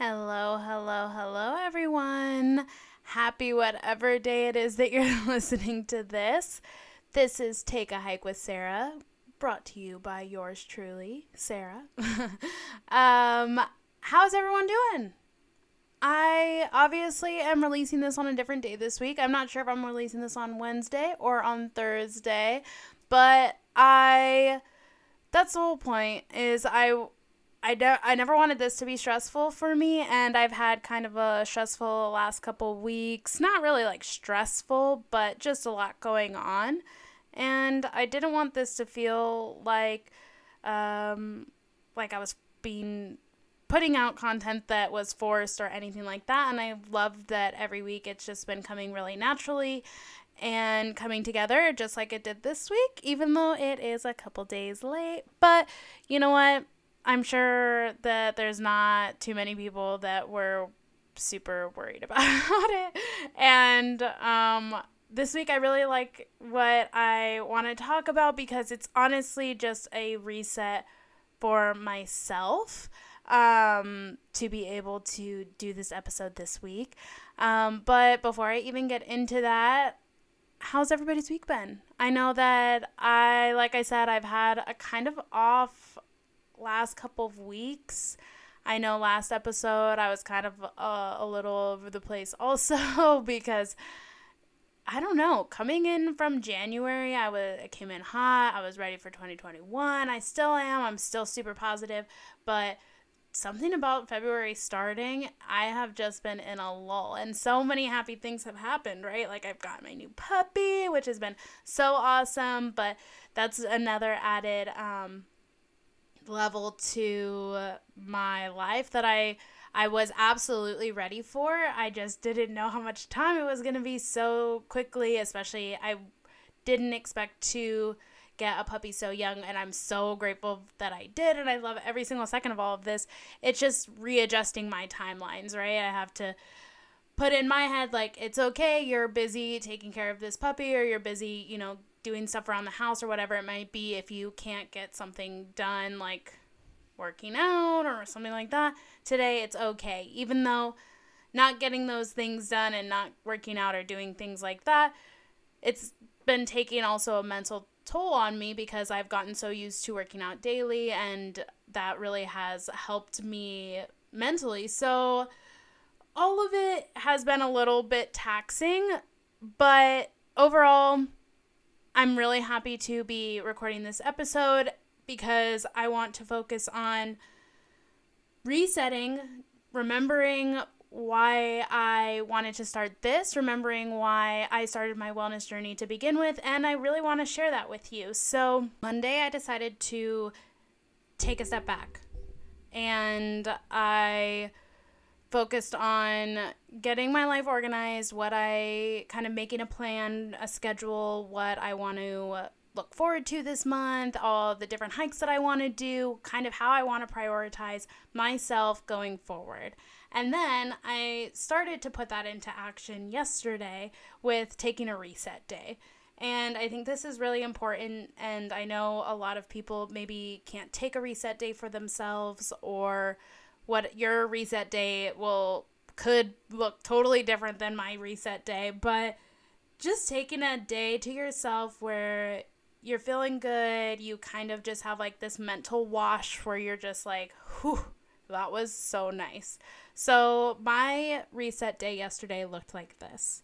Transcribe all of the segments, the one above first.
Hello, hello, hello, everyone. Happy whatever day it is that you're listening to this. This is Take a Hike with Sarah, brought to you by yours truly, Sarah. um, how's everyone doing? I obviously am releasing this on a different day this week. I'm not sure if I'm releasing this on Wednesday or on Thursday, but I that's the whole point is I I, de- I never wanted this to be stressful for me and I've had kind of a stressful last couple weeks. Not really like stressful, but just a lot going on. And I didn't want this to feel like um like I was being putting out content that was forced or anything like that. And I love that every week it's just been coming really naturally and coming together just like it did this week, even though it is a couple days late. But you know what? I'm sure that there's not too many people that were super worried about it. And um, this week, I really like what I want to talk about because it's honestly just a reset for myself um, to be able to do this episode this week. Um, but before I even get into that, how's everybody's week been? I know that I, like I said, I've had a kind of off last couple of weeks. I know last episode I was kind of uh, a little over the place also because I don't know. Coming in from January, I was I came in hot. I was ready for 2021. I still am. I'm still super positive, but something about February starting, I have just been in a lull. And so many happy things have happened, right? Like I've got my new puppy, which has been so awesome, but that's another added um, level to my life that I I was absolutely ready for. I just didn't know how much time it was going to be so quickly, especially I didn't expect to get a puppy so young and I'm so grateful that I did and I love every single second of all of this. It's just readjusting my timelines, right? I have to put in my head like it's okay, you're busy taking care of this puppy or you're busy, you know, doing stuff around the house or whatever it might be if you can't get something done like working out or something like that. Today it's okay even though not getting those things done and not working out or doing things like that it's been taking also a mental toll on me because I've gotten so used to working out daily and that really has helped me mentally. So all of it has been a little bit taxing, but overall I'm really happy to be recording this episode because I want to focus on resetting, remembering why I wanted to start this, remembering why I started my wellness journey to begin with, and I really want to share that with you. So, Monday, I decided to take a step back and I focused on getting my life organized, what I kind of making a plan, a schedule, what I want to look forward to this month, all the different hikes that I want to do, kind of how I want to prioritize myself going forward. And then I started to put that into action yesterday with taking a reset day. And I think this is really important. And I know a lot of people maybe can't take a reset day for themselves, or what your reset day will could look totally different than my reset day. But just taking a day to yourself where you're feeling good, you kind of just have like this mental wash where you're just like, whew, that was so nice. So, my reset day yesterday looked like this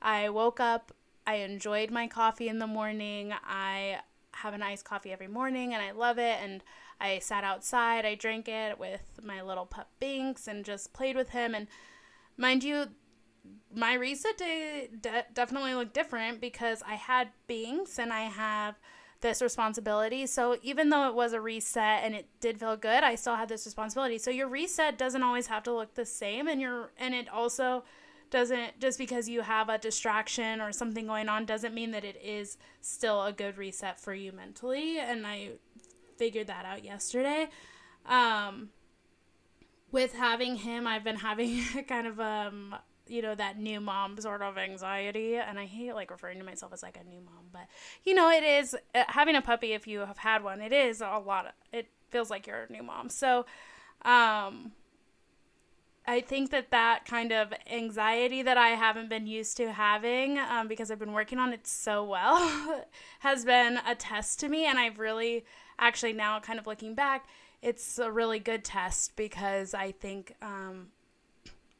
I woke up, I enjoyed my coffee in the morning. I have an iced coffee every morning and I love it. And I sat outside, I drank it with my little pup Binks and just played with him. And mind you, my reset day de- definitely looked different because I had Binks and I have this responsibility. So even though it was a reset and it did feel good, I still had this responsibility. So your reset doesn't always have to look the same and your and it also doesn't just because you have a distraction or something going on doesn't mean that it is still a good reset for you mentally and I figured that out yesterday. Um with having him, I've been having kind of um you know that new mom sort of anxiety and i hate like referring to myself as like a new mom but you know it is uh, having a puppy if you have had one it is a lot of, it feels like you're a new mom so um I think that that kind of anxiety that I haven't been used to having um, because I've been working on it so well has been a test to me. And I've really, actually, now kind of looking back, it's a really good test because I think um,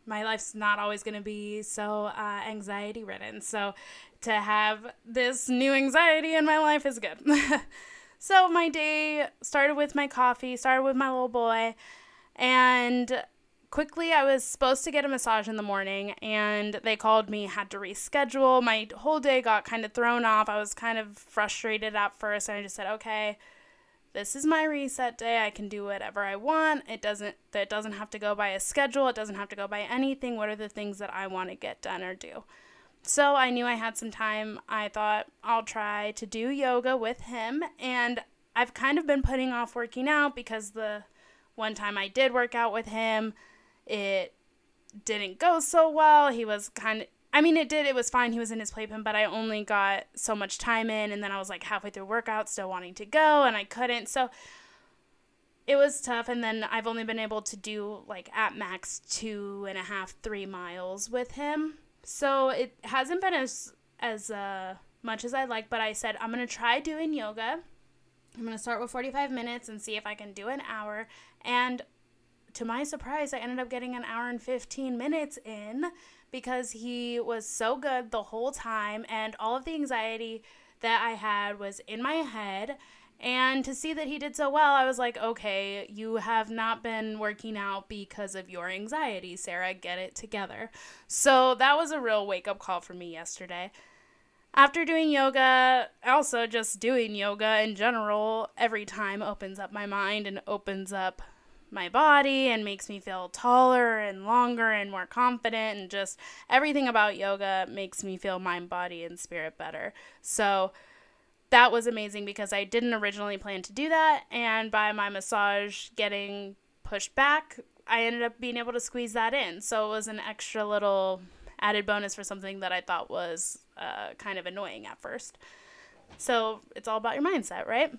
my life's not always going to be so uh, anxiety ridden. So to have this new anxiety in my life is good. so my day started with my coffee, started with my little boy, and quickly I was supposed to get a massage in the morning and they called me, had to reschedule. My whole day got kind of thrown off. I was kind of frustrated at first and I just said, "Okay, this is my reset day. I can do whatever I want. It doesn't that doesn't have to go by a schedule. It doesn't have to go by anything. What are the things that I want to get done or do?" So I knew I had some time. I thought I'll try to do yoga with him and I've kind of been putting off working out because the one time I did work out with him, it didn't go so well. He was kind of I mean, it did. It was fine. He was in his playpen, but I only got so much time in, and then I was like halfway through workout, still wanting to go, and I couldn't. So it was tough. And then I've only been able to do like at max two and a half, three miles with him. So it hasn't been as as uh, much as I'd like. But I said I'm gonna try doing yoga. I'm gonna start with 45 minutes and see if I can do an hour. And to my surprise, I ended up getting an hour and 15 minutes in because he was so good the whole time and all of the anxiety that I had was in my head. And to see that he did so well, I was like, okay, you have not been working out because of your anxiety, Sarah. Get it together. So that was a real wake up call for me yesterday. After doing yoga, also just doing yoga in general, every time opens up my mind and opens up my body and makes me feel taller and longer and more confident and just everything about yoga makes me feel mind, body, and spirit better. So that was amazing because I didn't originally plan to do that. And by my massage getting pushed back, I ended up being able to squeeze that in. So it was an extra little added bonus for something that I thought was uh, kind of annoying at first. So it's all about your mindset, right?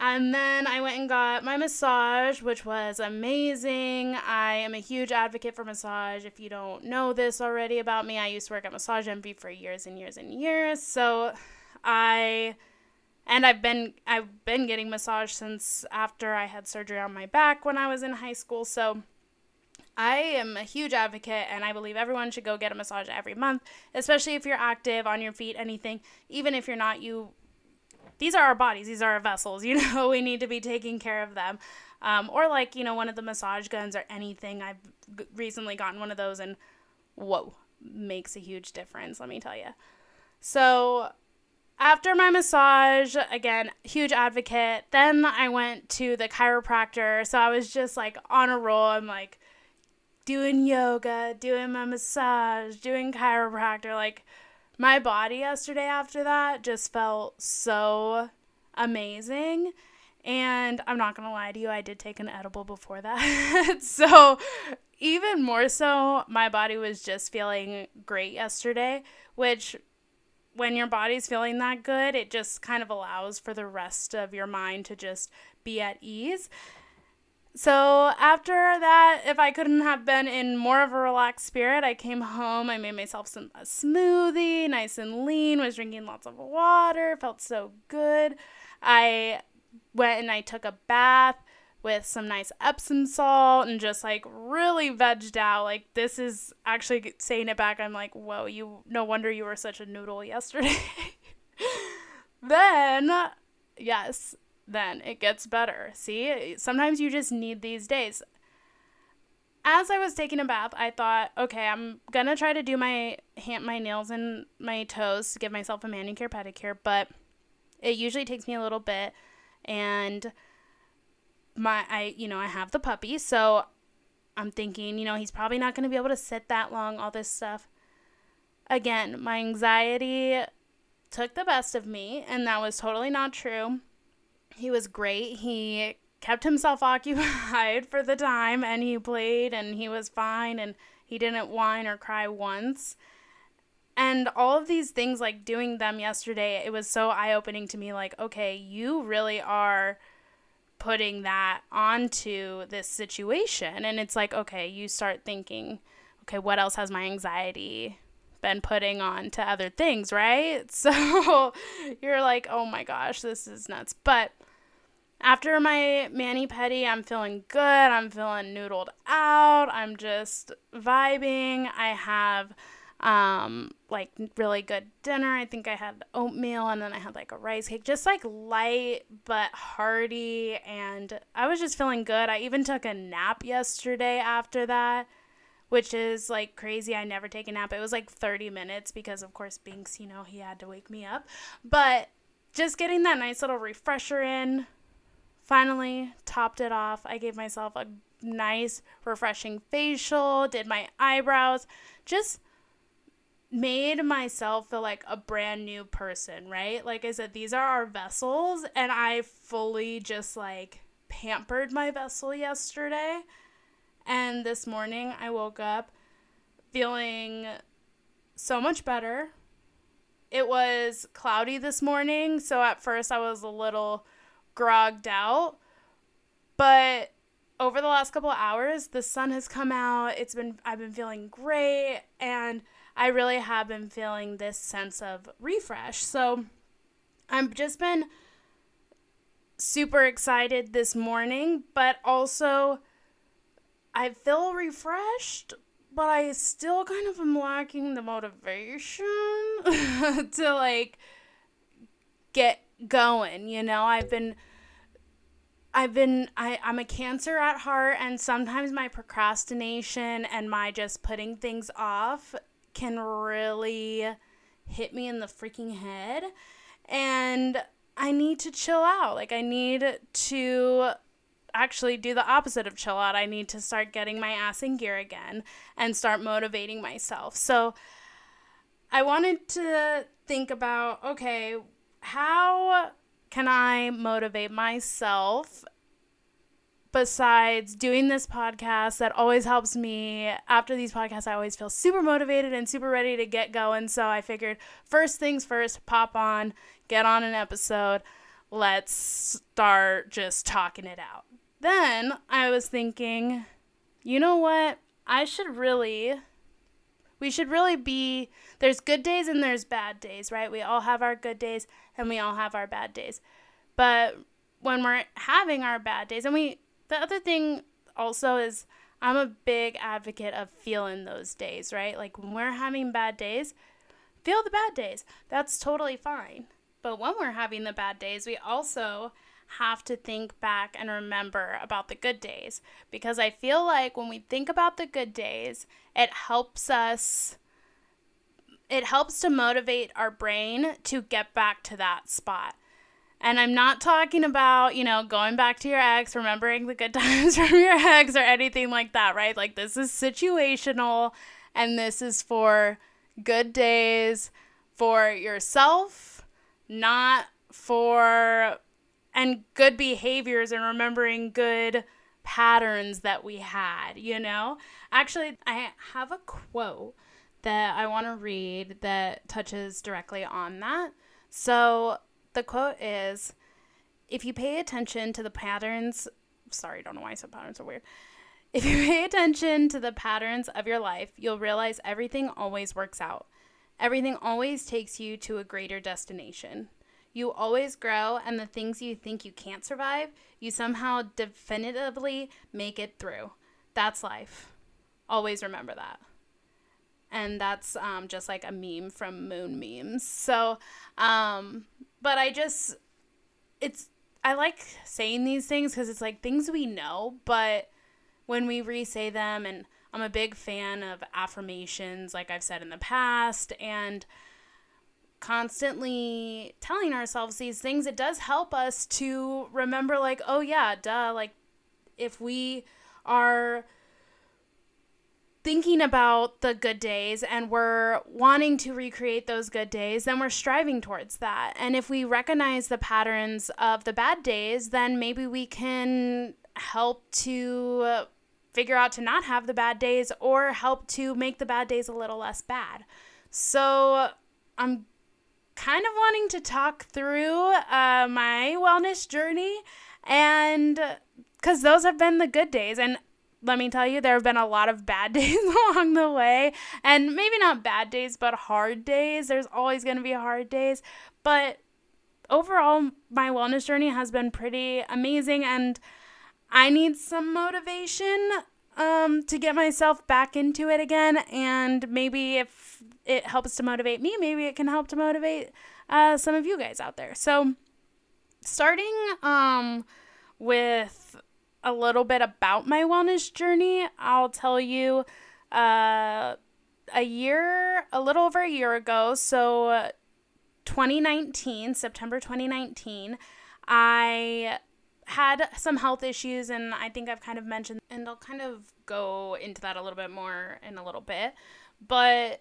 And then I went and got my massage, which was amazing. I am a huge advocate for massage. If you don't know this already about me, I used to work at Massage Envy for years and years and years. So I and I've been I've been getting massage since after I had surgery on my back when I was in high school. So I am a huge advocate and I believe everyone should go get a massage every month, especially if you're active on your feet, anything. Even if you're not, you these are our bodies, these are our vessels, you know, we need to be taking care of them. Um, or like, you know, one of the massage guns or anything. I've g- recently gotten one of those and whoa, makes a huge difference, let me tell you. So, after my massage, again, huge advocate. Then I went to the chiropractor. So I was just like on a roll. I'm like doing yoga, doing my massage, doing chiropractor, like my body yesterday after that just felt so amazing. And I'm not going to lie to you, I did take an edible before that. so, even more so, my body was just feeling great yesterday, which when your body's feeling that good, it just kind of allows for the rest of your mind to just be at ease. So after that, if I couldn't have been in more of a relaxed spirit, I came home. I made myself some a smoothie, nice and lean. Was drinking lots of water. Felt so good. I went and I took a bath with some nice Epsom salt and just like really vegged out. Like this is actually saying it back. I'm like, whoa, you. No wonder you were such a noodle yesterday. then, yes, then it gets better. See, sometimes you just need these days. As I was taking a bath, I thought, okay, I'm gonna try to do my hand, my nails and my toes to give myself a manicure pedicure, but it usually takes me a little bit, and my I you know I have the puppy, so I'm thinking, you know, he's probably not gonna be able to sit that long. All this stuff. Again, my anxiety took the best of me, and that was totally not true. He was great. He kept himself occupied for the time and he played and he was fine and he didn't whine or cry once. And all of these things, like doing them yesterday, it was so eye opening to me like, okay, you really are putting that onto this situation. And it's like, okay, you start thinking, okay, what else has my anxiety been putting on to other things, right? So you're like, oh my gosh, this is nuts. But after my mani pedi, I'm feeling good. I'm feeling noodled out. I'm just vibing. I have um like really good dinner. I think I had oatmeal and then I had like a rice cake, just like light but hearty and I was just feeling good. I even took a nap yesterday after that, which is like crazy. I never take a nap. It was like 30 minutes because of course Binks, you know, he had to wake me up. But just getting that nice little refresher in finally topped it off. I gave myself a nice refreshing facial, did my eyebrows, just made myself feel like a brand new person, right? Like I said, these are our vessels, and I fully just like pampered my vessel yesterday. And this morning I woke up feeling so much better. It was cloudy this morning, so at first I was a little grogged out, but over the last couple hours, the sun has come out. It's been I've been feeling great and I really have been feeling this sense of refresh. So I've just been super excited this morning, but also I feel refreshed, but I still kind of am lacking the motivation to like get going, you know? I've been I've been I, I'm a cancer at heart and sometimes my procrastination and my just putting things off can really hit me in the freaking head. And I need to chill out. Like, I need to actually do the opposite of chill out. I need to start getting my ass in gear again and start motivating myself. So, I wanted to think about okay, how can I motivate myself besides doing this podcast that always helps me? After these podcasts i always feel super motivated and super ready to get going. So i figured first things first pop on get on an episode. Let's start just talking it out. Then i was thinking you know what? I should really we should really be there's good days and there's bad days right we all have our good days and we all have our bad days but when we're having our bad days and we the other thing also is I'm a big advocate of feeling those days, right? Like when we're having bad days, feel the bad days. That's totally fine. But when we're having the bad days, we also have to think back and remember about the good days because I feel like when we think about the good days, it helps us it helps to motivate our brain to get back to that spot. And I'm not talking about, you know, going back to your ex, remembering the good times from your ex or anything like that, right? Like, this is situational and this is for good days for yourself, not for, and good behaviors and remembering good patterns that we had, you know? Actually, I have a quote that I want to read that touches directly on that. So, the quote is if you pay attention to the patterns, sorry, I don't know why I said patterns are weird. If you pay attention to the patterns of your life, you'll realize everything always works out. Everything always takes you to a greater destination. You always grow, and the things you think you can't survive, you somehow definitively make it through. That's life. Always remember that. And that's um, just like a meme from Moon Memes. So, um, but I just, it's, I like saying these things because it's like things we know, but when we re say them, and I'm a big fan of affirmations, like I've said in the past, and constantly telling ourselves these things, it does help us to remember, like, oh, yeah, duh, like if we are thinking about the good days and we're wanting to recreate those good days, then we're striving towards that. And if we recognize the patterns of the bad days, then maybe we can help to figure out to not have the bad days or help to make the bad days a little less bad. So I'm kind of wanting to talk through uh, my wellness journey And because those have been the good days. And let me tell you, there have been a lot of bad days along the way. And maybe not bad days, but hard days. There's always going to be hard days. But overall, my wellness journey has been pretty amazing. And I need some motivation um, to get myself back into it again. And maybe if it helps to motivate me, maybe it can help to motivate uh, some of you guys out there. So, starting um, with a little bit about my wellness journey, I'll tell you uh, a year, a little over a year ago, so 2019, September 2019, I had some health issues, and I think I've kind of mentioned, and I'll kind of go into that a little bit more in a little bit. But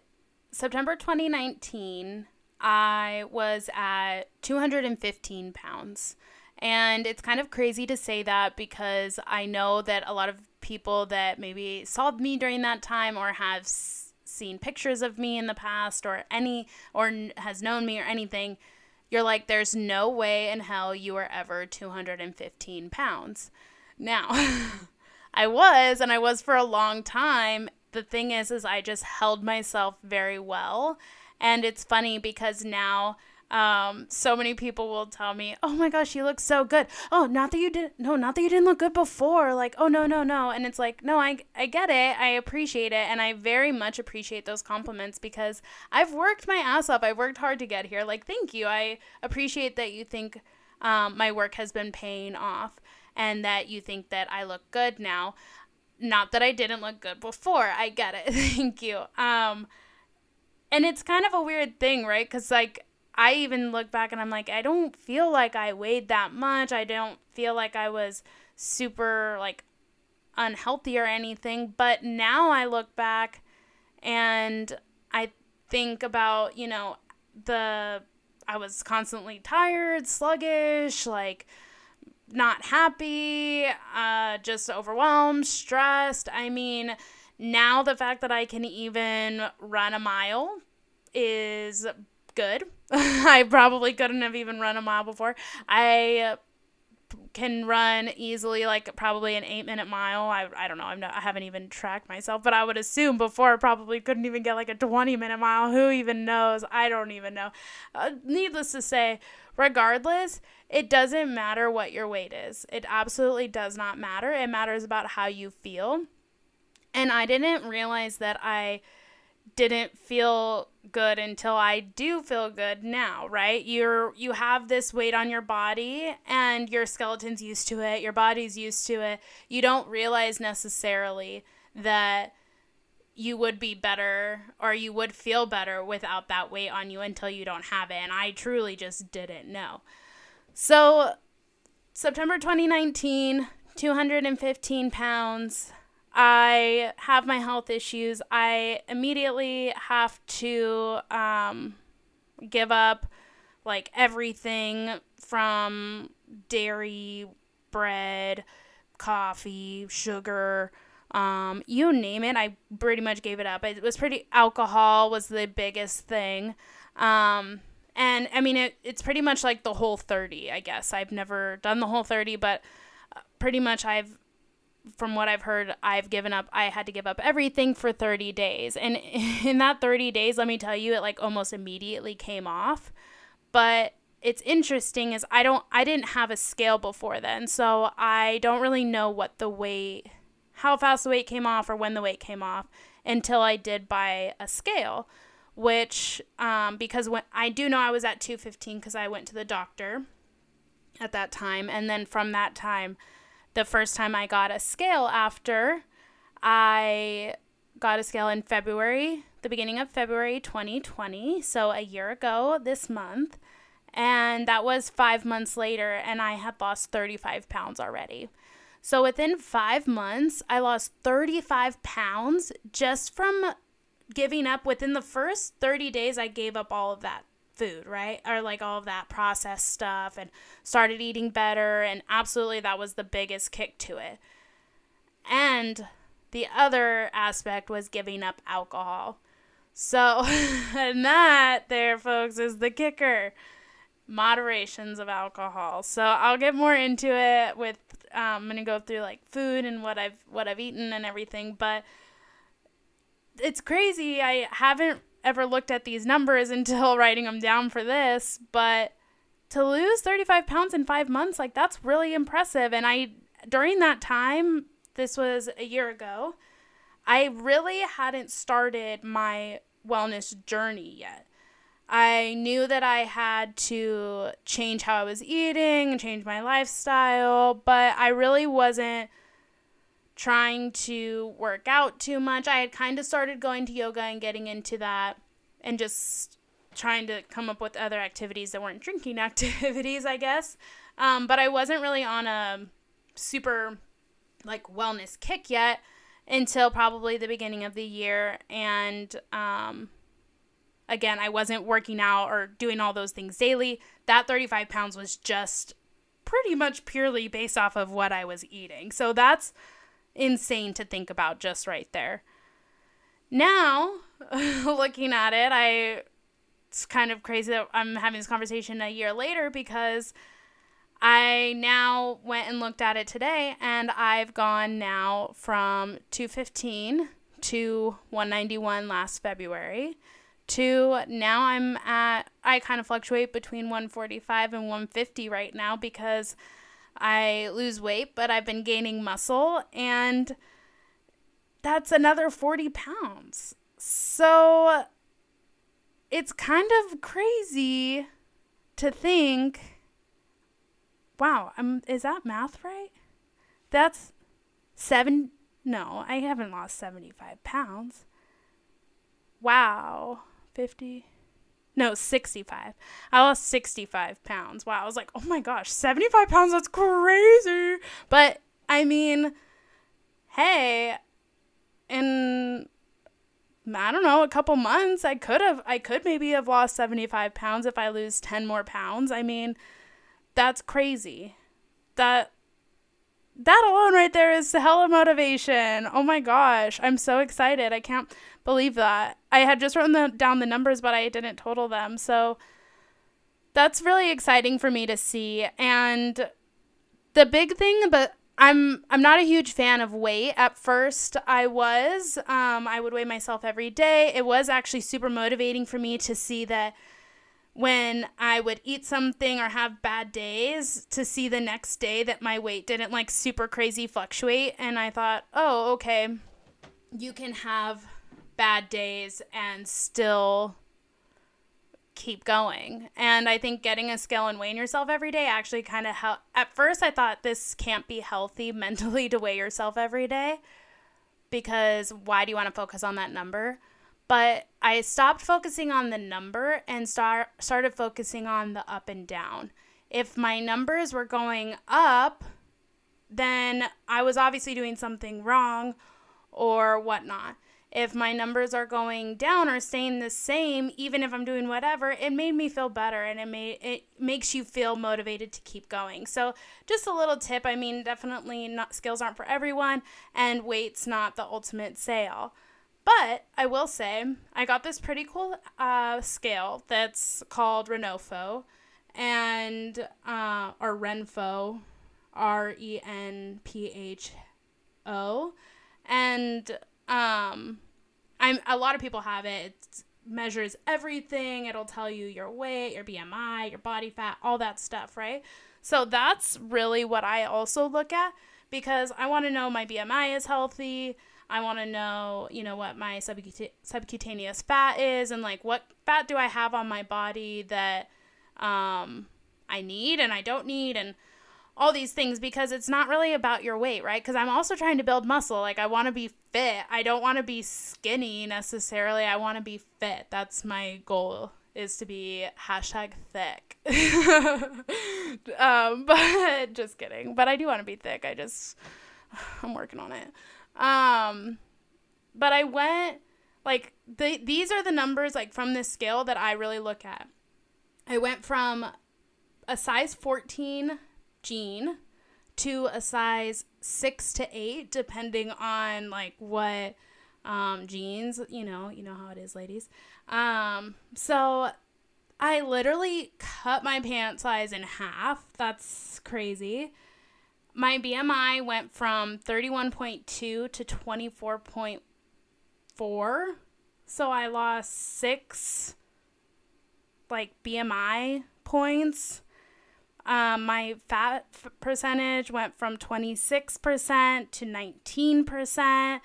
September 2019, I was at 215 pounds. And it's kind of crazy to say that because I know that a lot of people that maybe saw me during that time or have seen pictures of me in the past or any or has known me or anything, you're like, there's no way in hell you were ever 215 pounds. Now, I was, and I was for a long time. The thing is, is I just held myself very well. And it's funny because now um, so many people will tell me, "Oh my gosh, you look so good." Oh, not that you did no, not that you didn't look good before. Like, "Oh no, no, no." And it's like, "No, I I get it. I appreciate it, and I very much appreciate those compliments because I've worked my ass off. I've worked hard to get here. Like, thank you. I appreciate that you think um, my work has been paying off and that you think that I look good now. Not that I didn't look good before. I get it. thank you. Um and it's kind of a weird thing, right? Cuz like I even look back and I'm like, I don't feel like I weighed that much. I don't feel like I was super like unhealthy or anything. But now I look back and I think about, you know, the I was constantly tired, sluggish, like not happy, uh, just overwhelmed, stressed. I mean, now the fact that I can even run a mile is good. I probably couldn't have even run a mile before. I can run easily like probably an eight minute mile. I, I don't know. I'm not, i haven't even tracked myself but i would assume before I probably couldn't even get like a 20 minute mile. Who even knows? I don't even know. Uh, needless to say regardless it doesn't matter what your weight is. It absolutely does not matter. It matters about how you feel. And i didn't realize that i didn't feel good until I do feel good now, right? You're you have this weight on your body and your skeleton's used to it, your body's used to it. You don't realize necessarily that you would be better or you would feel better without that weight on you until you don't have it. And I truly just didn't know. So, September 2019, 215 pounds. I have my health issues, I immediately have to um, give up like everything from dairy, bread, coffee, sugar, um, you name it. I pretty much gave it up. It was pretty alcohol was the biggest thing. Um, and I mean it, it's pretty much like the Whole30, I guess. I've never done the Whole30, but uh, pretty much I've from what I've heard, I've given up, I had to give up everything for 30 days. And in that 30 days, let me tell you, it like almost immediately came off. But it's interesting is I don't, I didn't have a scale before then. So I don't really know what the weight, how fast the weight came off or when the weight came off until I did buy a scale. Which, um, because when I do know I was at 215 because I went to the doctor at that time. And then from that time, the first time I got a scale after I got a scale in February, the beginning of February 2020, so a year ago this month. And that was five months later, and I had lost 35 pounds already. So within five months, I lost 35 pounds just from giving up. Within the first 30 days, I gave up all of that food, right? Or like all of that processed stuff and started eating better. And absolutely, that was the biggest kick to it. And the other aspect was giving up alcohol. So, and that there, folks, is the kicker. moderations of alcohol. So I'll get more into it with um, I'm gonna go through like food and what I've what I've eaten and everything, but it's crazy. I haven't ever looked at these numbers until writing them down for this, but to lose 35 pounds in five months, like that's really impressive. And I, during that time, this was a year ago, I really hadn't started my wellness journey yet. I knew that I had to change how I was eating, and change my lifestyle, but I really wasn't trying to work out too much. I had kind of started going to yoga and getting into that and just trying to come up with other activities that weren't drinking activities, I guess. Um, but I wasn't really on a super like wellness kick yet until probably the beginning of the year. And um, again, I wasn't working out or doing all those things daily. That 35 pounds was just pretty much purely based off of what I was eating. So that's insane to think about just right there. Now, looking at it, I it's kind of crazy that I'm having this conversation a year later because I now went and looked at it today and I've gone now from 215 to 191 last February to now I'm at I kind of fluctuate between 145 and 150 right now because I lose weight, but I've been gaining muscle, and that's another 40 pounds. So it's kind of crazy to think wow, I'm, is that math right? That's seven. No, I haven't lost 75 pounds. Wow. 50. No, 65. I lost 65 pounds. Wow. I was like, oh my gosh, 75 pounds? That's crazy. But I mean, hey, in I don't know, a couple months, I could have, I could maybe have lost 75 pounds if I lose 10 more pounds. I mean, that's crazy. That, that alone right there is hella motivation. Oh my gosh. I'm so excited. I can't believe that. I had just written the, down the numbers, but I didn't total them. So that's really exciting for me to see. And the big thing, but I'm I'm not a huge fan of weight. At first, I was. Um, I would weigh myself every day. It was actually super motivating for me to see that when I would eat something or have bad days, to see the next day that my weight didn't like super crazy fluctuate. And I thought, oh, okay, you can have bad days and still keep going. And I think getting a scale and weighing yourself every day actually kind of help. At first, I thought this can't be healthy mentally to weigh yourself every day because why do you want to focus on that number? But I stopped focusing on the number and start started focusing on the up and down. If my numbers were going up, then I was obviously doing something wrong or whatnot if my numbers are going down or staying the same even if i'm doing whatever it made me feel better and it made it makes you feel motivated to keep going. So just a little tip i mean definitely not skills aren't for everyone and weight's not the ultimate sale. But i will say i got this pretty cool uh, scale that's called renofo and uh, or Renpho r-e-n-p-h-o and um, I'm a lot of people have it. It measures everything. It'll tell you your weight, your BMI, your body fat, all that stuff, right? So that's really what I also look at because I want to know my BMI is healthy. I want to know, you know, what my subcut- subcutaneous fat is and like what fat do I have on my body that um, I need and I don't need and all these things because it's not really about your weight, right? Because I'm also trying to build muscle. Like, I want to be fit. I don't want to be skinny necessarily. I want to be fit. That's my goal is to be hashtag thick. um, but just kidding. But I do want to be thick. I just, I'm working on it. Um, but I went, like, the, these are the numbers, like, from this scale that I really look at. I went from a size 14 jean to a size six to eight, depending on like what um, jeans, you know, you know how it is, ladies. Um, so I literally cut my pant size in half. That's crazy. My BMI went from 31.2 to 24.4. So I lost six, like, BMI points. Um, my fat f- percentage went from 26% to 19%.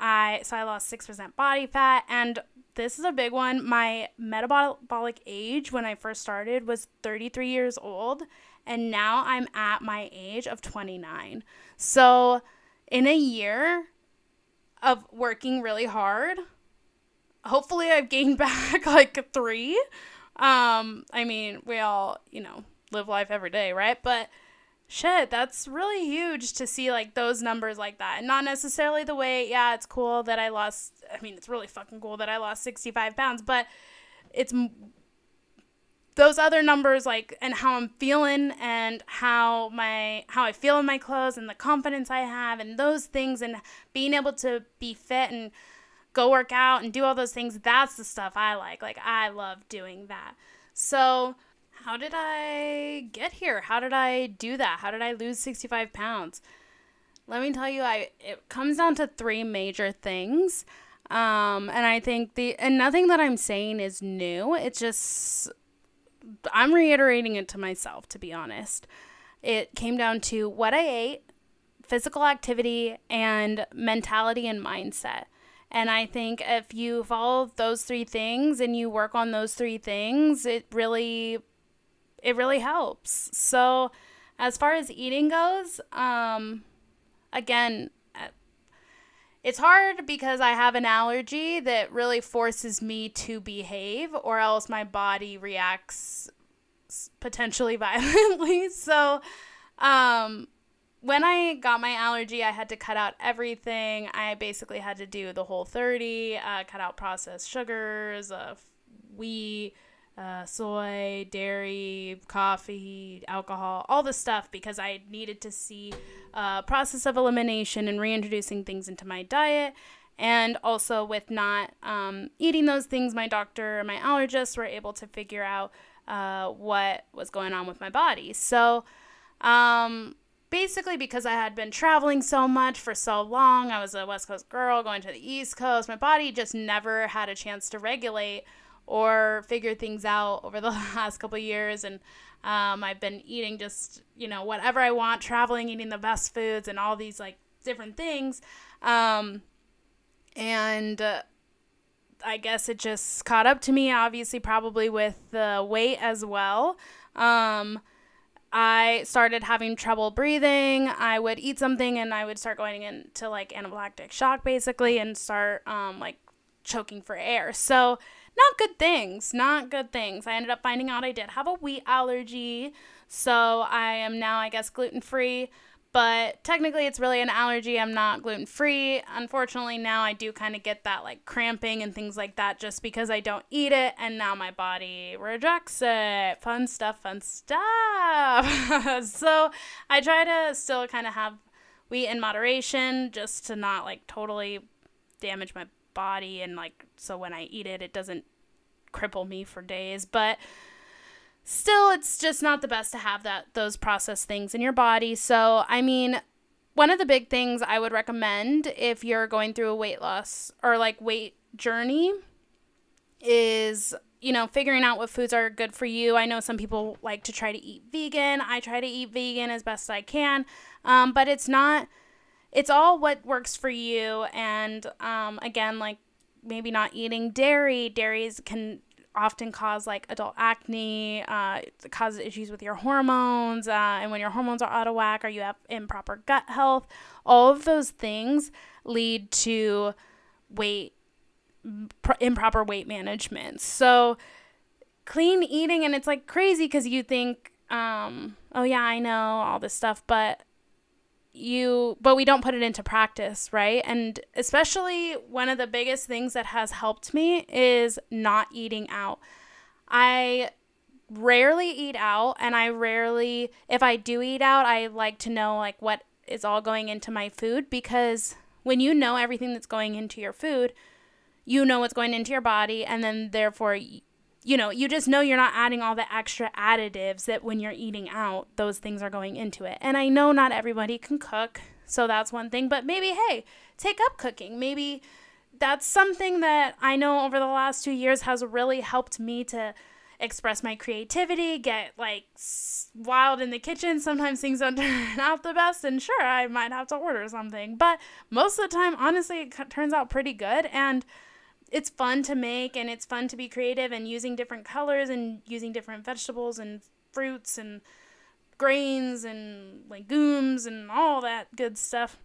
I so I lost 6% body fat and this is a big one. My metabolic age when I first started was 33 years old and now I'm at my age of 29. So in a year of working really hard, hopefully I've gained back like 3. Um I mean, we all, you know, live life every day, right? But shit, that's really huge to see like those numbers like that. And not necessarily the way, yeah, it's cool that I lost, I mean, it's really fucking cool that I lost 65 pounds, but it's those other numbers like and how I'm feeling and how my how I feel in my clothes and the confidence I have and those things and being able to be fit and go work out and do all those things that's the stuff I like like I love doing that so how did I get here? How did I do that? How did I lose 65 pounds? Let me tell you, I it comes down to three major things. Um, and I think the and nothing that I'm saying is new. It's just I'm reiterating it to myself to be honest. It came down to what I ate, physical activity, and mentality and mindset. And I think if you follow those three things and you work on those three things, it really it really helps. So, as far as eating goes, um, again, uh, it's hard because I have an allergy that really forces me to behave, or else my body reacts potentially violently. so, um, when I got my allergy, I had to cut out everything. I basically had to do the Whole30, uh, cut out processed sugars, uh, wheat uh, soy, dairy, coffee, alcohol, all the stuff because I needed to see a process of elimination and reintroducing things into my diet. And also, with not um, eating those things, my doctor and my allergists were able to figure out uh, what was going on with my body. So, um, basically, because I had been traveling so much for so long, I was a West Coast girl going to the East Coast, my body just never had a chance to regulate or figure things out over the last couple years. And um, i've been eating just you know whatever i want traveling eating the best foods and all these like different things. Um, and uh, i guess it just caught up to me obviously probably with the weight as well. Um, I started having trouble breathing. I would eat something and I would start going into like anaphylactic shock basically and start um, like choking for air. So not good things, not good things. I ended up finding out I did have a wheat allergy, so I am now, I guess, gluten free. But technically, it's really an allergy. I'm not gluten free. Unfortunately, now I do kind of get that like cramping and things like that just because I don't eat it, and now my body rejects it. Fun stuff, fun stuff. so I try to still kind of have wheat in moderation just to not like totally damage my body and like so when I eat it it doesn't cripple me for days. But still it's just not the best to have that those processed things in your body. So I mean one of the big things I would recommend if you're going through a weight loss or like weight journey is you know figuring out what foods are good for you. I know some people like to try to eat vegan. I try to eat vegan as best i can. Um, but it's not it's all what works for you. And um, again, like maybe not eating dairy. Dairies can often cause like adult acne, uh, cause issues with your hormones, uh, and when your hormones are out of whack or you have improper gut health, all of those things lead to weight pr- improper weight management. So clean eating, and it's like crazy because you think, um, oh yeah, I know all this stuff, but you but we don't put it into practice, right? And especially one of the biggest things that has helped me is not eating out. I rarely eat out and I rarely if I do eat out, I like to know like what is all going into my food because when you know everything that's going into your food, you know what's going into your body and then therefore you know, you just know you're not adding all the extra additives that when you're eating out, those things are going into it. And I know not everybody can cook, so that's one thing, but maybe, hey, take up cooking. Maybe that's something that I know over the last two years has really helped me to express my creativity, get like wild in the kitchen. Sometimes things don't turn out the best, and sure, I might have to order something, but most of the time, honestly, it turns out pretty good. And it's fun to make and it's fun to be creative and using different colors and using different vegetables and fruits and grains and legumes and all that good stuff.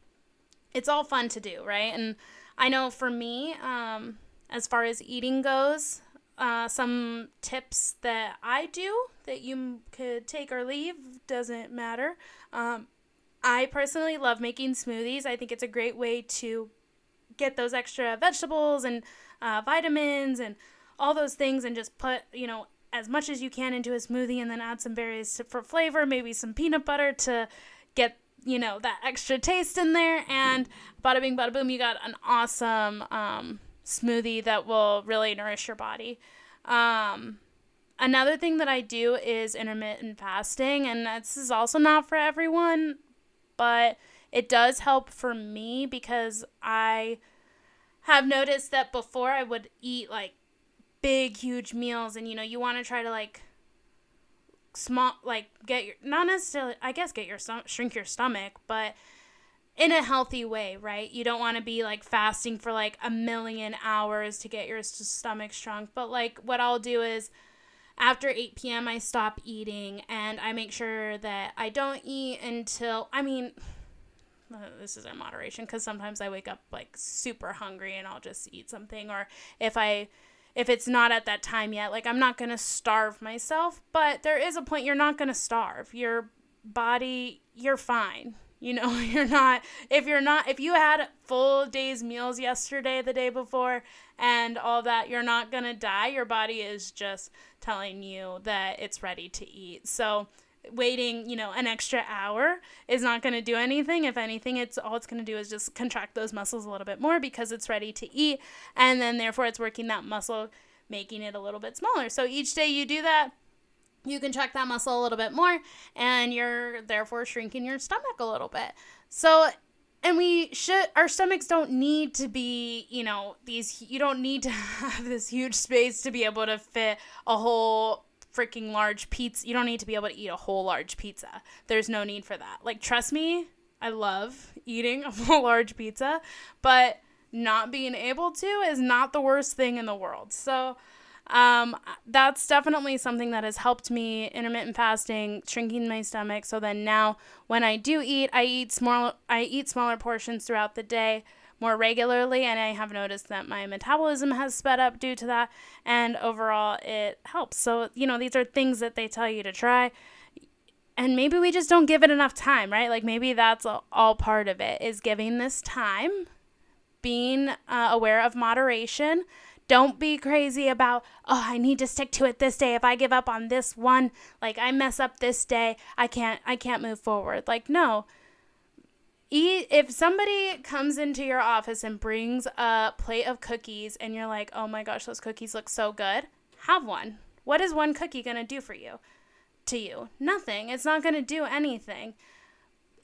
It's all fun to do, right? And I know for me, um, as far as eating goes, uh, some tips that I do that you could take or leave doesn't matter. Um, I personally love making smoothies. I think it's a great way to get those extra vegetables and uh, vitamins and all those things and just put, you know, as much as you can into a smoothie and then add some berries for flavor, maybe some peanut butter to get, you know, that extra taste in there. And bada bing, bada boom, you got an awesome um, smoothie that will really nourish your body. Um, another thing that I do is intermittent fasting, and this is also not for everyone, but it does help for me because I have noticed that before I would eat like big, huge meals, and you know, you want to try to like small, like get your, not necessarily, I guess, get your stomach, shrink your stomach, but in a healthy way, right? You don't want to be like fasting for like a million hours to get your stomach shrunk. But like, what I'll do is after 8 p.m., I stop eating and I make sure that I don't eat until, I mean, this is in moderation because sometimes I wake up like super hungry and I'll just eat something. Or if I, if it's not at that time yet, like I'm not to starve myself, but there is a point you're not to starve. Your body, you're fine. You know, you're not, if you're not, if you had full day's meals yesterday, the day before, and all that, you're not to die. Your body is just telling you that it's ready to eat. So, waiting, you know, an extra hour is not going to do anything. If anything, it's all it's going to do is just contract those muscles a little bit more because it's ready to eat and then therefore it's working that muscle making it a little bit smaller. So each day you do that, you can check that muscle a little bit more and you're therefore shrinking your stomach a little bit. So and we should our stomachs don't need to be you know these you don't need to have this huge space to be able to fit a whole freaking large pizza. You don't need to be able to eat a whole large pizza. There's no need for that. Like, trust me, I love eating a whole large pizza, but not being able to is not the worst thing in the world. So, um, that's definitely something that has helped me intermittent fasting, shrinking my stomach. So then now when I do eat, I eat small I eat smaller portions throughout the day more regularly, and I have noticed that my metabolism has sped up due to that, and overall it helps. So, you know, these are things that they tell you to try. And maybe we just don't give it enough time, right? Like maybe that's all part of it is giving this time, being uh, aware of moderation. Don't be crazy about, oh, I need to stick to it this day. If I give up on this one, like I mess up this day, I can't I can't move forward. Like no, eat if somebody comes into your office and brings a plate of cookies and you're like, "Oh my gosh, those cookies look so good." Have one. What is one cookie going to do for you? To you? Nothing. It's not going to do anything.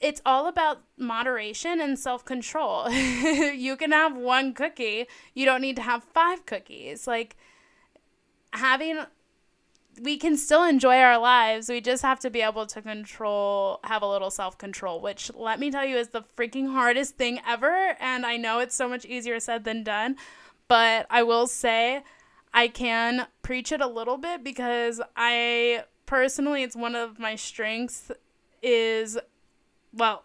It's all about moderation and self-control. you can have one cookie. You don't need to have 5 cookies. Like having we can still enjoy our lives. We just have to be able to control, have a little self control, which let me tell you is the freaking hardest thing ever. And I know it's so much easier said than done. But I will say, I can preach it a little bit because I personally, it's one of my strengths, is well,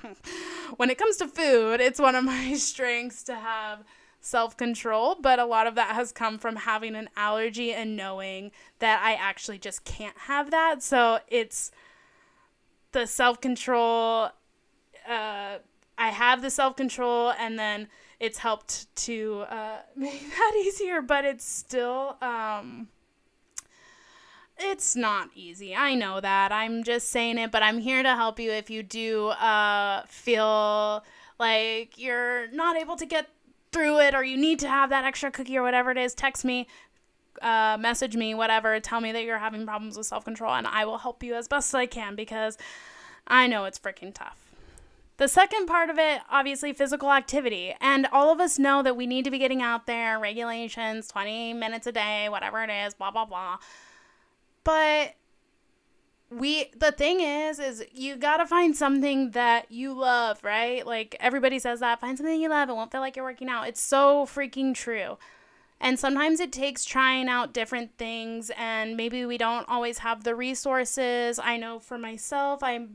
when it comes to food, it's one of my strengths to have self control, but a lot of that has come from having an allergy and knowing that I actually just can't have that. So it's the self control. Uh, I have the self control, and then it's helped to uh, make that easier, but it's still. Um, it's not easy. I know that. I'm just saying it, but I'm here to help you if you do uh, feel like you're not able to get through it or you need to have that extra cookie or whatever it is, text me uh, message me, whatever, tell me that you're having problems with self control, and I will help you as best as I can because I know it's freaking tough. The second part of it, obviously, physical activity. And all of us know that we need to be getting out there, regulations, 20 minutes a day, whatever it is, blah, blah, blah. But we the thing is is you got to find something that you love, right? Like everybody says that, find something you love, it won't feel like you're working out. It's so freaking true. And sometimes it takes trying out different things and maybe we don't always have the resources. I know for myself, I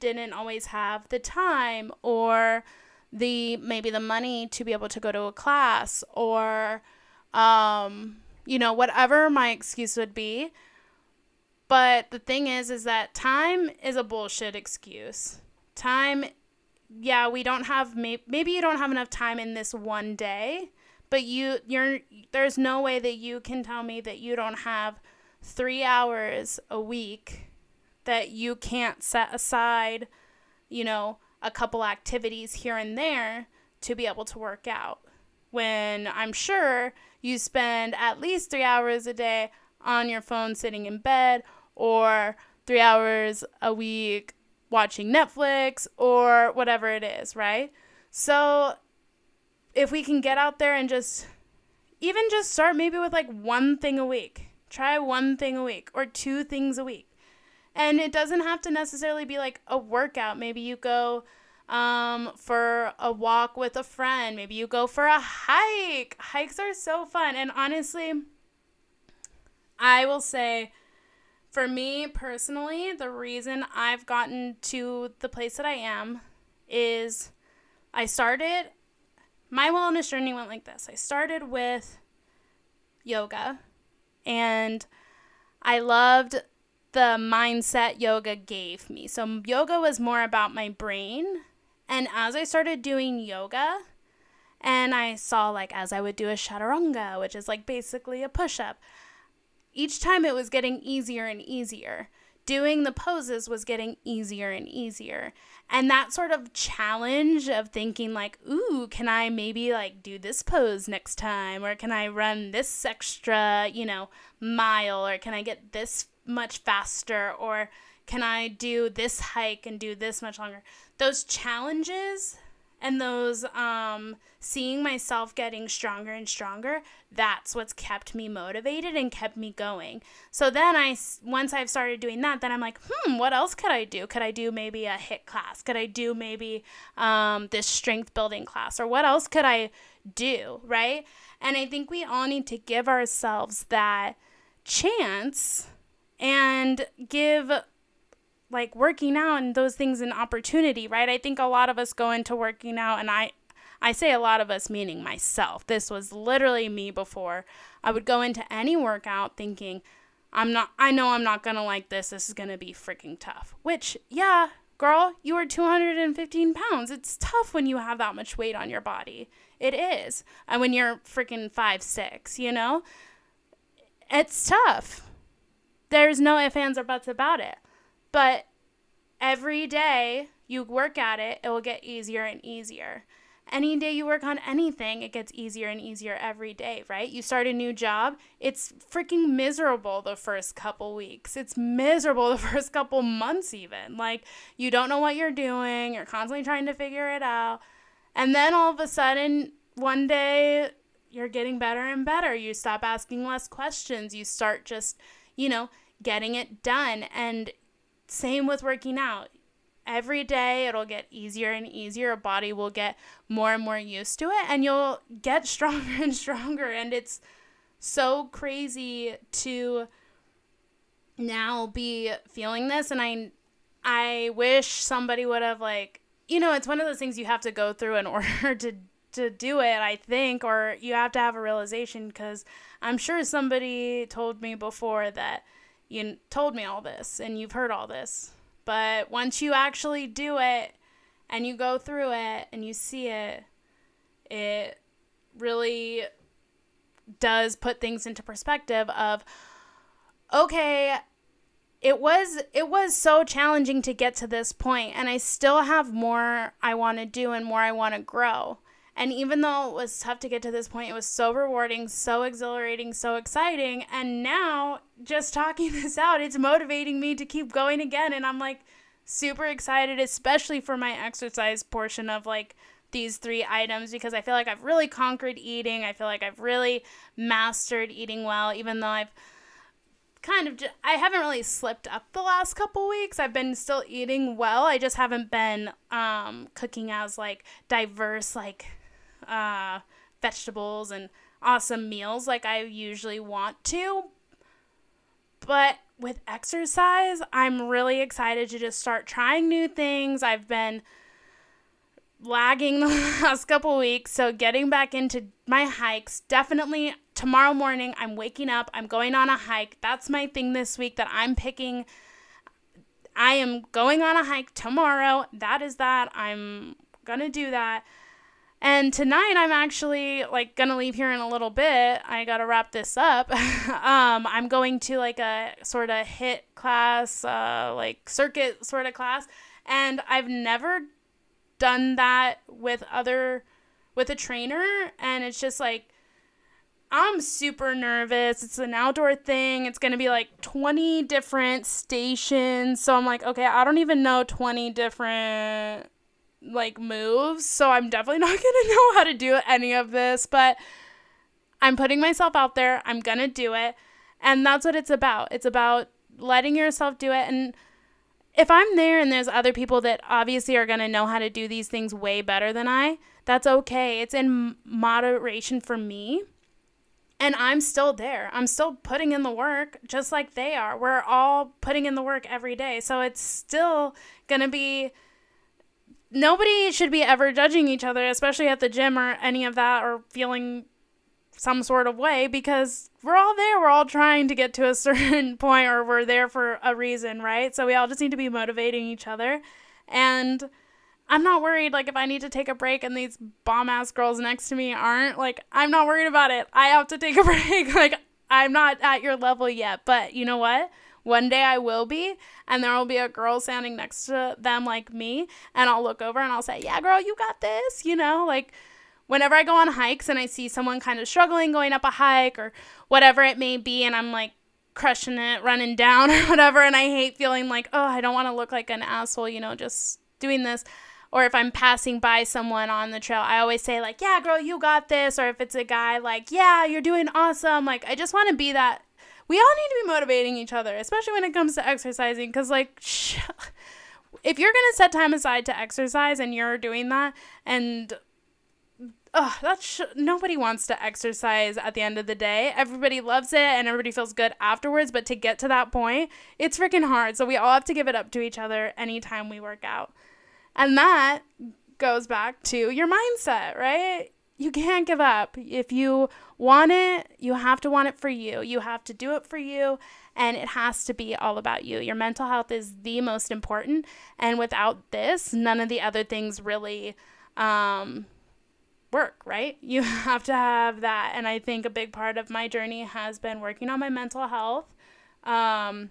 didn't always have the time or the maybe the money to be able to go to a class or um you know whatever my excuse would be but the thing is, is that time is a bullshit excuse. Time, yeah, we don't have, maybe you don't have enough time in this one day, but you, you're, there's no way that you can tell me that you don't have three hours a week that you can't set aside, you know, a couple activities here and there to be able to work out. When I'm sure you spend at least three hours a day on your phone sitting in bed or three hours a week watching Netflix or whatever it is, right? So if we can get out there and just even just start maybe with like one thing a week, try one thing a week or two things a week. And it doesn't have to necessarily be like a workout. Maybe you go um, for a walk with a friend. Maybe you go for a hike. Hikes are so fun. And honestly, I will say, for me personally, the reason I've gotten to the place that I am is I started my wellness journey went like this. I started with yoga and I loved the mindset yoga gave me. So yoga was more about my brain and as I started doing yoga and I saw like as I would do a chaturanga, which is like basically a push-up, each time it was getting easier and easier. Doing the poses was getting easier and easier. And that sort of challenge of thinking, like, ooh, can I maybe like do this pose next time? Or can I run this extra, you know, mile? Or can I get this much faster? Or can I do this hike and do this much longer? Those challenges and those um, seeing myself getting stronger and stronger that's what's kept me motivated and kept me going. So then i once i've started doing that then i'm like hmm what else could i do? Could i do maybe a HIIT class? Could i do maybe um, this strength building class? Or what else could i do? Right? And i think we all need to give ourselves that chance and give like working out and those things an opportunity, right? I think a lot of us go into working out and I I say a lot of us meaning myself. This was literally me before. I would go into any workout thinking I'm not I know I'm not going to like this. This is going to be freaking tough. Which, yeah, girl, you are 215 pounds. It's tough when you have that much weight on your body. It is. And when you're freaking five six, you know? It's tough. There's no ifs, ands, or buts about it. But every day you work at it, it will get easier and easier. Any day you work on anything, it gets easier and easier every day, right? You start a new job, it's freaking miserable the first couple weeks. It's miserable the first couple months, even. Like, you don't know what you're doing, you're constantly trying to figure it out. And then all of a sudden, one day, you're getting better and better. You stop asking less questions. You start just, you know, getting it done. And same with working out. Every day it'll get easier and easier. Your body will get more and more used to it and you'll get stronger and stronger. And it's so crazy to now be feeling this and I I wish somebody would have like you know, it's one of those things you have to go through in order to to do it, I think, or you have to have a realization because I'm sure somebody told me before that you told me all this and you've heard all this. But once you actually do it and you go through it and you see it, it really does put things into perspective of okay, it was it was so challenging to get to this point and I still have more I want to do and more I want to grow. And even though it was tough to get to this point, it was so rewarding, so exhilarating, so exciting. And now, just talking this out, it's motivating me to keep going again. And I'm like super excited, especially for my exercise portion of like these three items because I feel like I've really conquered eating. I feel like I've really mastered eating well, even though I've kind of I haven't really slipped up the last couple weeks. I've been still eating well. I just haven't been um, cooking as like diverse like uh, vegetables and awesome meals like I usually want to. But with exercise, I'm really excited to just start trying new things. I've been lagging the last couple weeks, so getting back into my hikes. Definitely tomorrow morning, I'm waking up, I'm going on a hike. That's my thing this week that I'm picking. I am going on a hike tomorrow. That is that. I'm gonna do that. And tonight I'm actually like gonna leave here in a little bit. I gotta wrap this up. um, I'm going to like a sort of HIIT class, uh, like circuit sort of class, and I've never done that with other with a trainer, and it's just like I'm super nervous. It's an outdoor thing. It's going to be like 20 different stations. So I'm like, okay, I don't even know 20 different like moves, so I'm definitely not going to know how to do any of this, but I'm putting myself out there. I'm going to do it. And that's what it's about. It's about letting yourself do it and if I'm there and there's other people that obviously are going to know how to do these things way better than I, that's okay. It's in moderation for me. And I'm still there. I'm still putting in the work just like they are. We're all putting in the work every day. So it's still going to be nobody should be ever judging each other, especially at the gym or any of that, or feeling some sort of way because we're all there. We're all trying to get to a certain point, or we're there for a reason, right? So we all just need to be motivating each other. And I'm not worried, like, if I need to take a break and these bomb ass girls next to me aren't, like, I'm not worried about it. I have to take a break. like, I'm not at your level yet. But you know what? One day I will be, and there will be a girl standing next to them like me, and I'll look over and I'll say, Yeah, girl, you got this, you know? Like, whenever I go on hikes and I see someone kind of struggling going up a hike or whatever it may be, and I'm like crushing it, running down or whatever, and I hate feeling like, oh, I don't want to look like an asshole, you know, just doing this. Or if I'm passing by someone on the trail, I always say, like, yeah, girl, you got this. Or if it's a guy, like, yeah, you're doing awesome. Like, I just want to be that we all need to be motivating each other, especially when it comes to exercising. Because, like, sh- if you're going to set time aside to exercise and you're doing that, and oh, that's sh- nobody wants to exercise at the end of the day. Everybody loves it and everybody feels good afterwards. But to get to that point, it's freaking hard. So we all have to give it up to each other anytime we work out. And that goes back to your mindset, right? You can't give up. If you want it, you have to want it for you. You have to do it for you, and it has to be all about you. Your mental health is the most important, and without this, none of the other things really um, work, right? You have to have that. And I think a big part of my journey has been working on my mental health, um,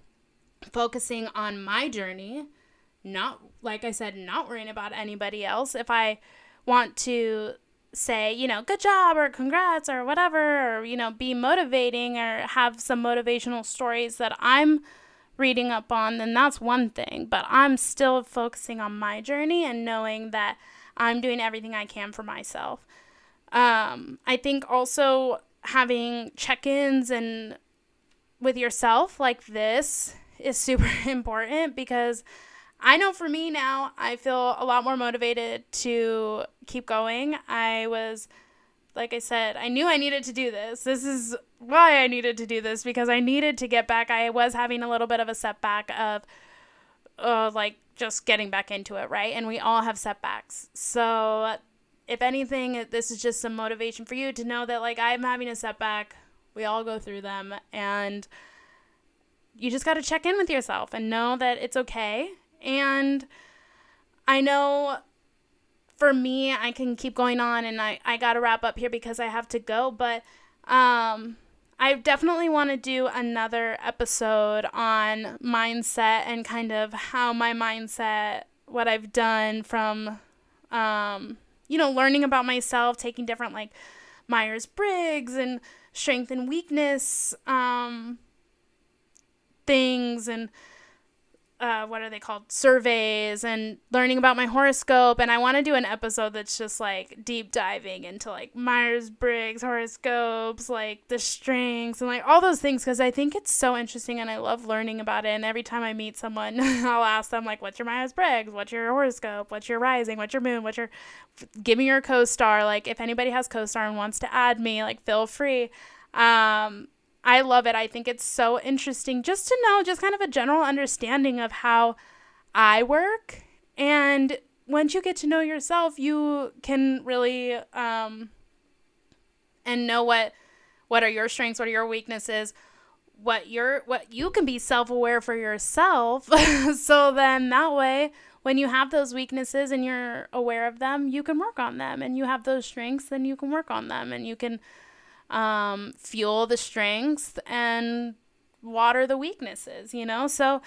focusing on my journey, not, like I said, not worrying about anybody else. If I want to say, you know, good job or congrats or whatever, or, you know, be motivating or have some motivational stories that I'm reading up on, then that's one thing. But I'm still focusing on my journey and knowing that I'm doing everything I can for myself. Um, I think also having check ins and with yourself like this is super important because I know for me now, I feel a lot more motivated to keep going. I was, like I said, I knew I needed to do this. This is why I needed to do this because I needed to get back. I was having a little bit of a setback of, uh, like, just getting back into it, right? And we all have setbacks. So, if anything, this is just some motivation for you to know that, like, I'm having a setback. We all go through them. And you just got to check in with yourself and know that it's okay and I know for me, I can keep going on and I, I got to wrap up here because I have to go. But um, I definitely want to do another episode on mindset and kind of how my mindset, what I've done from, um, you know, learning about myself, taking different like Myers Briggs and strength and weakness um, things and uh, what are they called? Surveys and learning about my horoscope. And i want to do an episode that's just like deep diving into like myers-briggs horoscopes like the strengths and like all those things because i think it's so interesting and i love learning about it. And every time i meet someone i'll ask them like what's your myers-briggs what's your horoscope? What's your rising? What's your moon? What's your give me your co-star. Like if anybody has co-star and wants to add me like feel free. Um I love it. I think it's so interesting just to know just kind of a general understanding of how I work. And once you get to know yourself, you can really um, and know what what are your strengths, what are your weaknesses, what your what you can be self-aware for yourself. so then that way when you have those weaknesses and you're aware of them, you can work on them and you have those strengths, then you can work on them and you can um, fuel the strengths and water the weaknesses, you know? So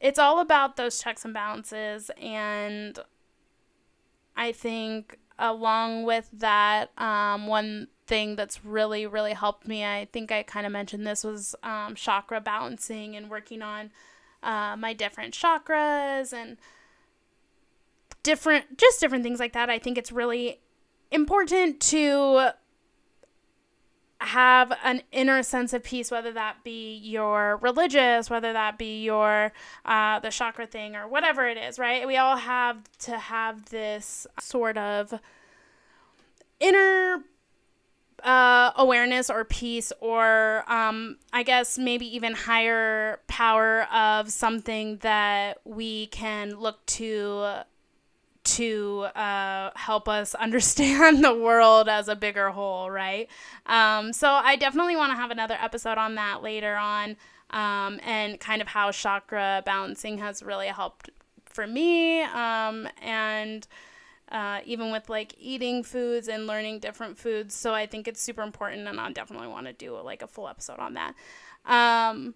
it's all about those checks and balances. And I think along with that, um, one thing that's really, really helped me, I think I kind of mentioned this, was um, chakra balancing and working on uh, my different chakras and different, just different things like that. I think it's really important to have an inner sense of peace, whether that be your religious, whether that be your uh, the chakra thing or whatever it is, right? We all have to have this sort of inner uh, awareness or peace, or um, I guess maybe even higher power of something that we can look to to uh, help us understand the world as a bigger whole, right? Um, so I definitely want to have another episode on that later on, um, and kind of how chakra balancing has really helped for me, um, and uh, even with like eating foods and learning different foods. So I think it's super important, and I definitely want to do like a full episode on that. Um,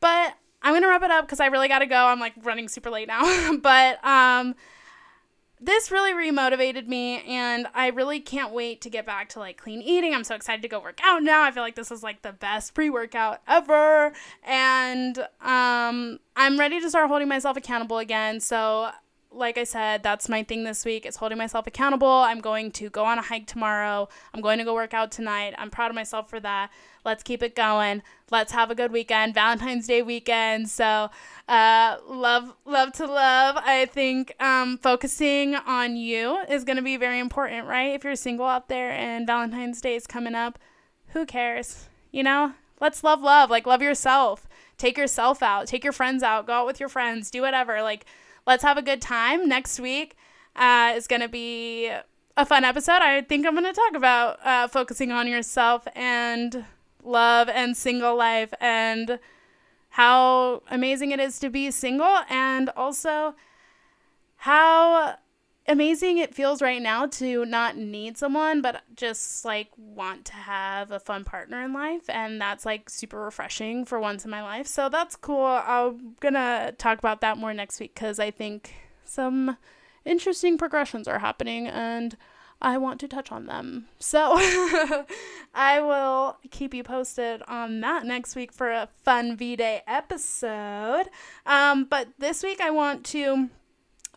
but I'm gonna wrap it up because I really gotta go. I'm like running super late now, but um this really remotivated me and I really can't wait to get back to like clean eating. I'm so excited to go work out now. I feel like this is like the best pre-workout ever and um I'm ready to start holding myself accountable again. So like I said, that's my thing this week It's holding myself accountable. I'm going to go on a hike tomorrow. I'm going to go work out tonight. I'm proud of myself for that. Let's keep it going. Let's have a good weekend. Valentine's Day weekend. So, uh, love, love to love. I think um, focusing on you is going to be very important, right? If you're single out there and Valentine's Day is coming up, who cares? You know, let's love love. Like, love yourself. Take yourself out. Take your friends out. Go out with your friends. Do whatever. Like, let's have a good time. Next week uh, is going to be a fun episode. I think I'm going to talk about uh, focusing on yourself and love and single life and how amazing it is to be single and also how amazing it feels right now to not need someone but just like want to have a fun partner in life. And that's like super refreshing for once in my life. So that's cool. I'm gonna talk about that more next week because i think some interesting progressions are happening and i want to touch on them so i will keep you posted on that next week for a fun v-day episode um, but this week i want to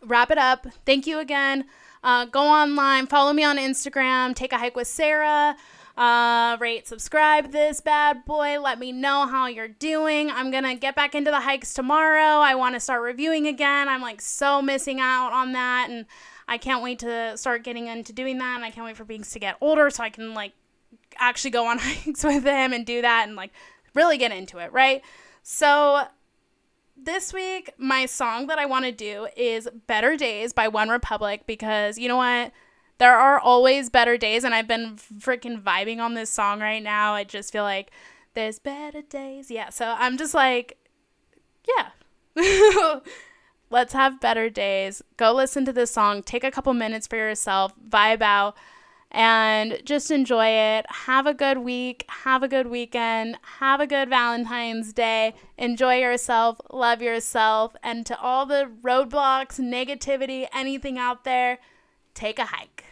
wrap it up. Thank you again. Uh, go online, follow me on Instagram, take a hike with Sarah. Uh, rate, subscribe this bad boy. Let me know how you're doing. I'm gonna get back into the hikes tomorrow. I want to start reviewing again. I'm like so missing out on that, and I can't wait to start getting into doing that. And I can't wait for Binks to get older so I can like actually go on hikes with him and do that and like really get into it, right? So this week, my song that I want to do is Better Days by OneRepublic because you know what? There are always better days, and I've been freaking vibing on this song right now. I just feel like there's better days. Yeah, so I'm just like, yeah. Let's have better days. Go listen to this song. Take a couple minutes for yourself. Vibe out and just enjoy it. Have a good week. Have a good weekend. Have a good Valentine's Day. Enjoy yourself. Love yourself. And to all the roadblocks, negativity, anything out there, take a hike.